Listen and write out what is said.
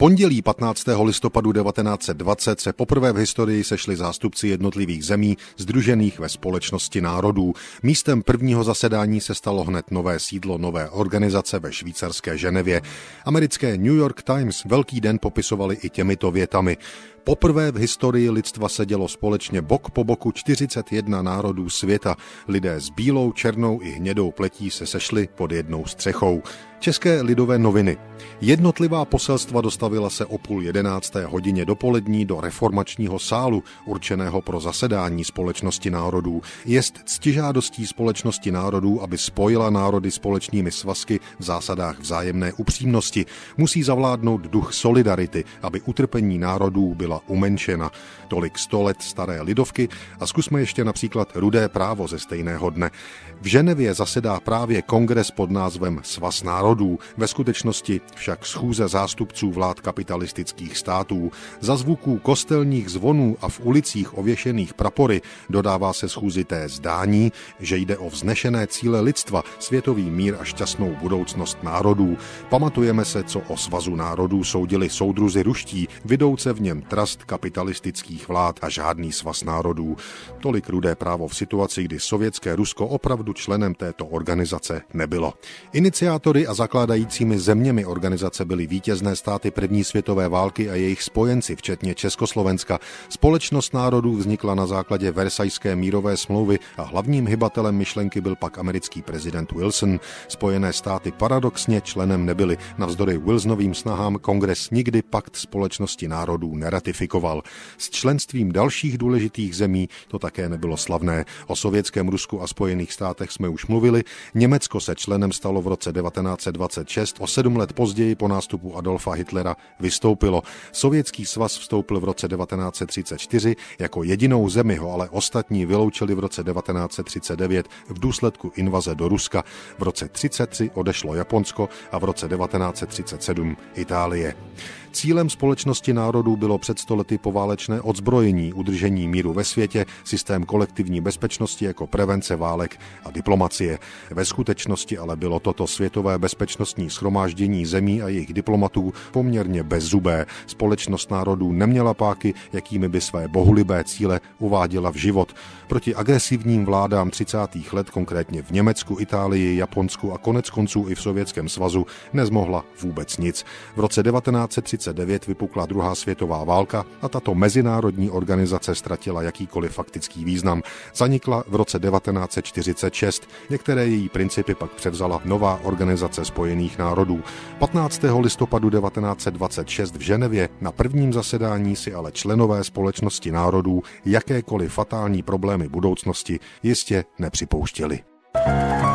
pondělí 15. listopadu 1920 se poprvé v historii sešli zástupci jednotlivých zemí združených ve společnosti národů. Místem prvního zasedání se stalo hned nové sídlo nové organizace ve švýcarské Ženevě. Americké New York Times velký den popisovali i těmito větami. Poprvé v historii lidstva sedělo společně bok po boku 41 národů světa. Lidé s bílou, černou i hnědou pletí se sešli pod jednou střechou. České lidové noviny. Jednotlivá poselstva dostavila se o půl jedenácté hodině dopolední do reformačního sálu, určeného pro zasedání společnosti národů. Jest ctižádostí společnosti národů, aby spojila národy společnými svazky v zásadách vzájemné upřímnosti. Musí zavládnout duch solidarity, aby utrpení národů byla umenšena. Tolik sto let staré lidovky a zkusme ještě například rudé právo ze stejného dne. V Ženevě zasedá právě kongres pod názvem Svaz národů, ve skutečnosti však schůze zástupců vlád kapitalistických států. Za zvuků kostelních zvonů a v ulicích ověšených prapory dodává se schůzi té zdání, že jde o vznešené cíle lidstva, světový mír a šťastnou budoucnost národů. Pamatujeme se, co o Svazu národů soudili soudruzi ruští, vydouce v něm trast kapitalistických vlád a žádný svaz národů. Tolik rudé právo v situaci, kdy sovětské Rusko opravdu členem této organizace nebylo. Iniciátory a zakládajícími zeměmi organizace byly vítězné státy první světové války a jejich spojenci, včetně Československa. Společnost národů vznikla na základě Versajské mírové smlouvy a hlavním hybatelem myšlenky byl pak americký prezident Wilson. Spojené státy paradoxně členem nebyly. Navzdory Wilsonovým snahám kongres nikdy pakt společnosti národů neratifikoval. S členstvím dalších důležitých zemí to také nebylo slavné. O sovětském Rusku a Spojených státech jsme už mluvili. Německo se členem stalo v roce 1926, o sedm let později po nástupu Adolfa Hitlera vystoupilo. Sovětský svaz vstoupil v roce 1934, jako jedinou zemi ho ale ostatní vyloučili v roce 1939 v důsledku invaze do Ruska. V roce 1933 odešlo Japonsko a v roce 1937 Itálie. Cílem společnosti národů bylo před stolety poválečné odzbrojení, udržení míru ve světě, systém kolektivní bezpečnosti jako prevence válek a diplomacie. Ve skutečnosti ale bylo toto světové bezpečnostní schromáždění zemí a jejich diplomatů poměrně bezzubé. Společnost národů neměla páky, jakými by své bohulibé cíle uváděla v život. Proti agresivním vládám 30. let, konkrétně v Německu, Itálii, Japonsku a konec konců i v Sovětském svazu, nezmohla vůbec nic. V roce 1930 1939 vypukla druhá světová válka a tato mezinárodní organizace ztratila jakýkoliv faktický význam. Zanikla v roce 1946, některé její principy pak převzala nová organizace spojených národů. 15. listopadu 1926 v Ženevě na prvním zasedání si ale členové společnosti národů jakékoliv fatální problémy budoucnosti jistě nepřipouštěli. thank you